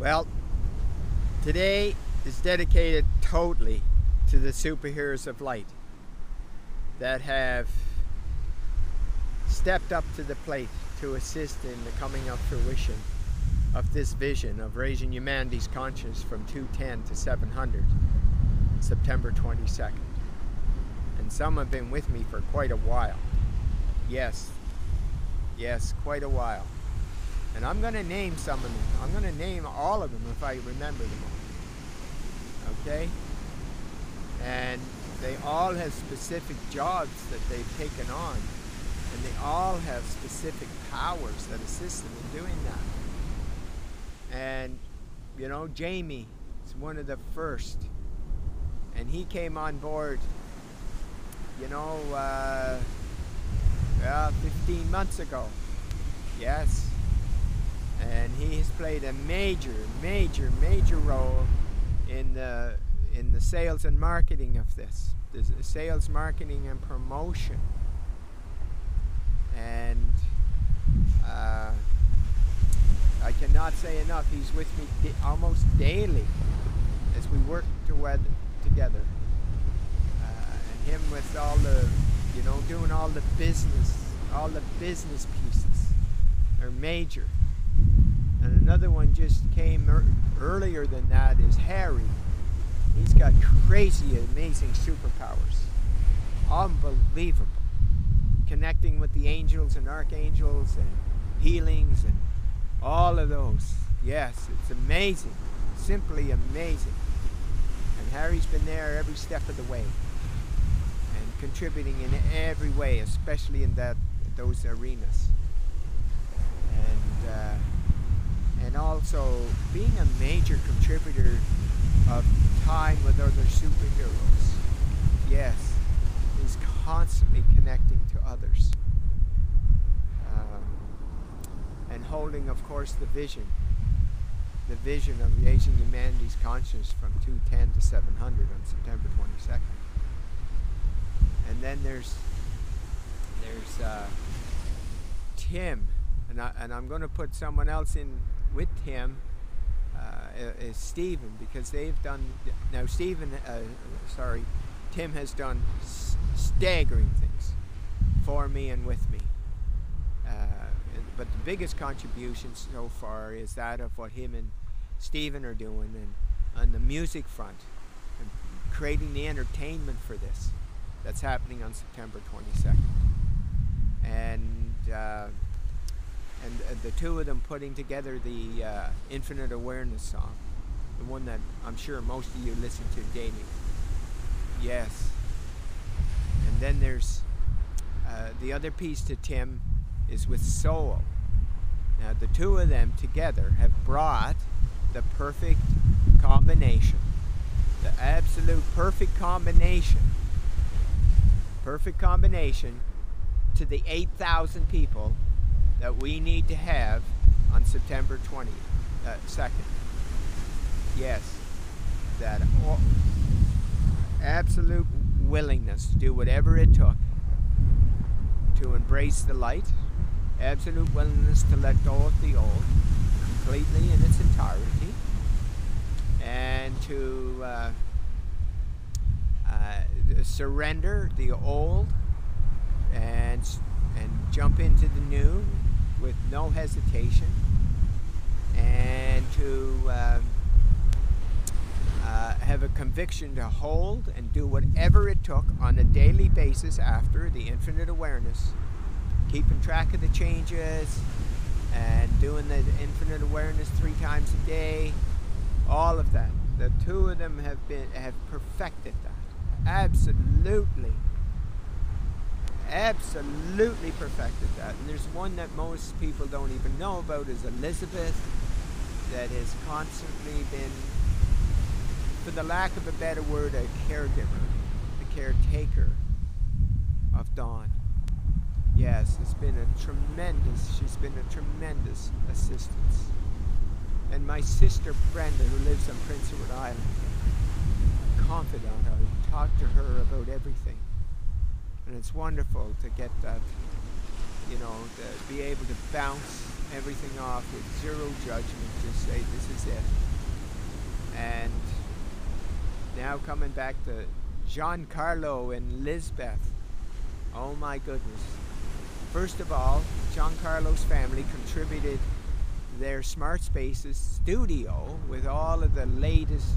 Well, today is dedicated totally to the superheroes of light that have stepped up to the plate to assist in the coming of fruition of this vision of raising humanity's conscience from 210 to 700, September 22nd. And some have been with me for quite a while. Yes, yes, quite a while. And I'm going to name some of them. I'm going to name all of them if I remember them all. Okay? And they all have specific jobs that they've taken on. And they all have specific powers that assist them in doing that. And, you know, Jamie is one of the first. And he came on board, you know, uh, well, 15 months ago. Yes and he has played a major, major, major role in the in the sales and marketing of this. The sales, marketing, and promotion. And uh, I cannot say enough. He's with me di- almost daily as we work together. Uh, and him with all the, you know, doing all the business, all the business pieces are major. Another one just came er earlier than that is Harry. He's got crazy, amazing superpowers. Unbelievable. Connecting with the angels and archangels and healings and all of those. Yes, it's amazing. Simply amazing. And Harry's been there every step of the way and contributing in every way, especially in that those arenas. And uh, and also being a major contributor of time with other superheroes. Yes, he's constantly connecting to others. Um, and holding, of course, the vision. The vision of raising humanity's conscience from 210 to 700 on September 22nd. And then there's there's uh, Tim, and, I, and I'm going to put someone else in with him uh, is Stephen because they've done now. Stephen, uh, sorry, Tim has done staggering things for me and with me. Uh, but the biggest contribution so far is that of what him and Stephen are doing and on the music front and creating the entertainment for this that's happening on September 22nd. And uh, and uh, the two of them putting together the uh, Infinite Awareness song, the one that I'm sure most of you listen to daily. Yes. And then there's uh, the other piece to Tim is with Soul. Now the two of them together have brought the perfect combination, the absolute perfect combination, perfect combination to the 8,000 people that we need to have on September 20th, uh, 2nd. Yes, that absolute willingness to do whatever it took to embrace the light, absolute willingness to let go of the old completely in its entirety, and to uh, uh, surrender the old and and jump into the new with no hesitation and to uh, uh, have a conviction to hold and do whatever it took on a daily basis after the infinite awareness, keeping track of the changes and doing the infinite awareness three times a day, all of that. The two of them have been have perfected that. Absolutely absolutely perfected that. And there's one that most people don't even know about is Elizabeth, that has constantly been, for the lack of a better word, a caregiver, a caretaker of Dawn. Yes, it's been a tremendous, she's been a tremendous assistance. And my sister Brenda, who lives on Prince Edward Island, confidant, I talk to her about everything and it's wonderful to get that, you know, to be able to bounce everything off with zero judgment. Just say this is it. And now coming back to Giancarlo and Lisbeth. Oh my goodness. First of all, Giancarlo's family contributed their Smart Spaces studio with all of the latest,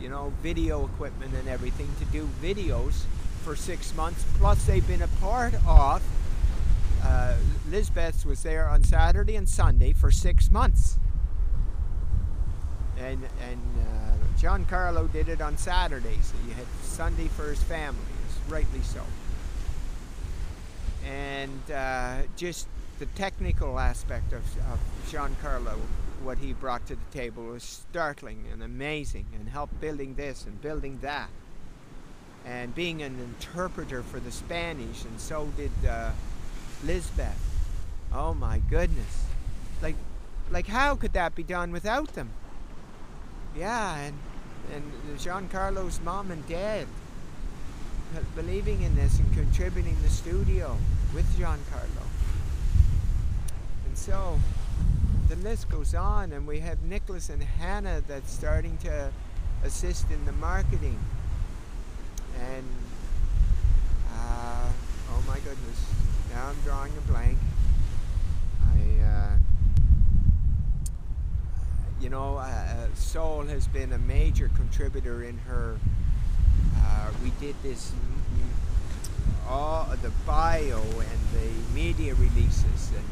you know, video equipment and everything to do videos for six months. Plus, they've been a part of. Uh, Lisbeth was there on Saturday and Sunday for six months, and and uh, Giancarlo did it on Saturday, so you had Sunday for his family, rightly so. And uh, just the technical aspect of, of Giancarlo, what he brought to the table was startling and amazing, and helped building this and building that, and being an interpreter for the Spanish, and so did uh, Lisbeth. Oh my goodness, like, like how could that be done without them? Yeah, and and Giancarlo's mom and dad believing in this and contributing the studio with Giancarlo. And so the list goes on, and we have Nicholas and Hannah that's starting to assist in the marketing. And uh, oh my goodness, now I'm drawing a blank. I, uh, you know, uh, Soul has been a major contributor in her. Uh, we did this all the bio and the media releases and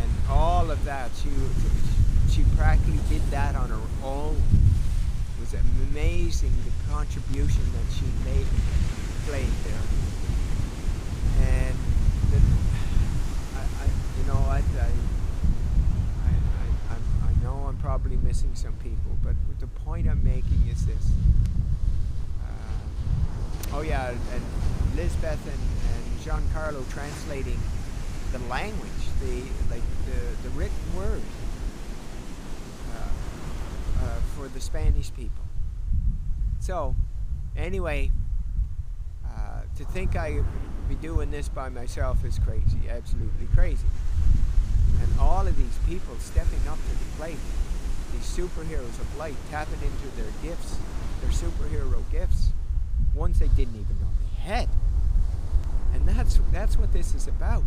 and all of that. She she practically did that on her own. Was amazing the contribution that she made played there. And then I, I you know I, I I, I, know I'm probably missing some people, but the point I'm making is this. Uh, oh yeah, and Lisbeth and, and Giancarlo translating the language, the like the, the written word for the Spanish people. So, anyway, uh, to think I be doing this by myself is crazy, absolutely crazy. And all of these people stepping up to the plate, these superheroes of light, tapping into their gifts, their superhero gifts, ones they didn't even know they had. And that's that's what this is about.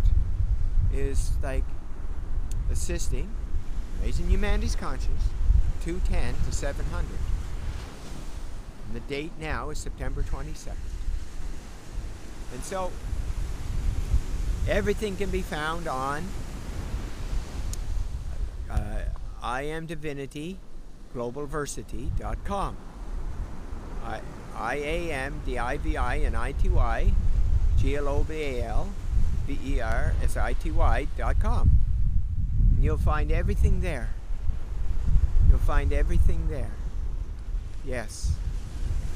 Is like assisting, raising humanity's conscience, 210 to 700. And the date now is September 22nd. And so everything can be found on uh, I am divinity globalversity.com. I, I A M D I V I and I T Y G L O B A L V E R S I T Y dot com. And you'll find everything there. Find everything there. Yes,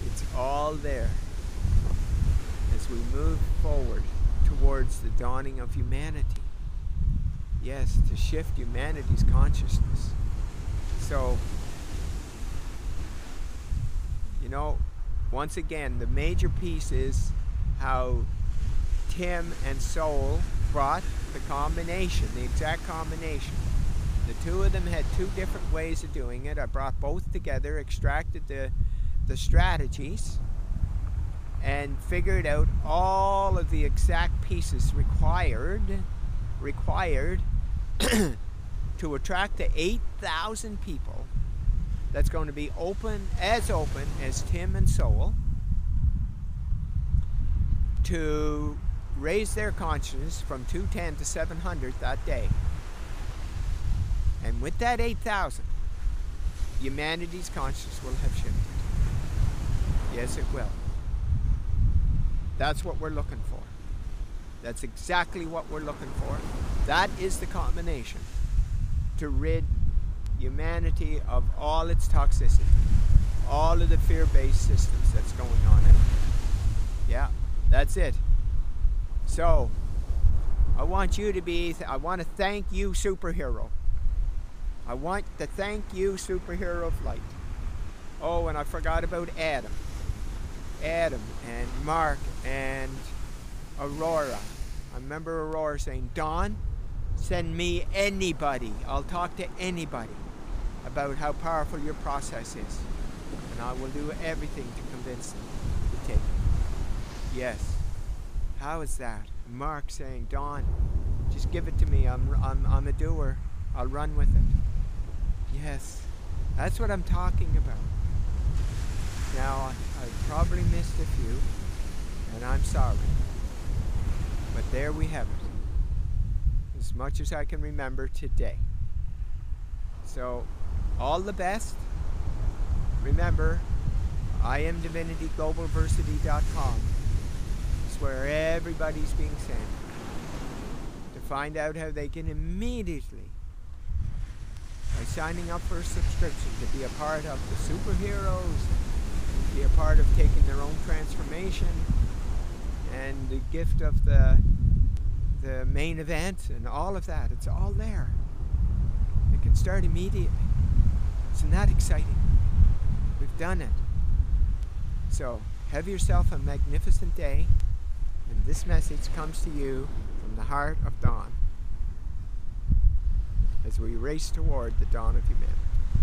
it's all there as we move forward towards the dawning of humanity. Yes, to shift humanity's consciousness. So, you know, once again, the major piece is how Tim and Soul brought the combination, the exact combination. The two of them had two different ways of doing it. I brought both together, extracted the, the strategies, and figured out all of the exact pieces required required to attract the 8,000 people that's going to be open as open as Tim and Soul to raise their consciousness from 210 to 700 that day. And with that 8,000, humanity's conscience will have shifted. Yes, it will. That's what we're looking for. That's exactly what we're looking for. That is the combination to rid humanity of all its toxicity, all of the fear based systems that's going on out Yeah, that's it. So, I want you to be, I want to thank you, superhero. I want to thank you, superhero of light. Oh, and I forgot about Adam. Adam and Mark and Aurora. I remember Aurora saying, Don, Send me anybody. I'll talk to anybody about how powerful your process is. And I will do everything to convince them to take it. Yes. How is that? Mark saying, Don, just give it to me. I'm, I'm, I'm a doer. I'll run with it. Yes. That's what I'm talking about. Now, I've probably missed a few, and I'm sorry. But there we have it. As much as I can remember today. So, all the best. Remember, I am DivinityGlobalversity.com. It's where everybody's being sent to find out how they can immediately, by signing up for a subscription, to be a part of the superheroes, be a part of taking their own transformation, and the gift of the the main event and all of that. It's all there. It can start immediately. Isn't that exciting? We've done it. So, have yourself a magnificent day. And this message comes to you from the heart of dawn as we race toward the dawn of humanity.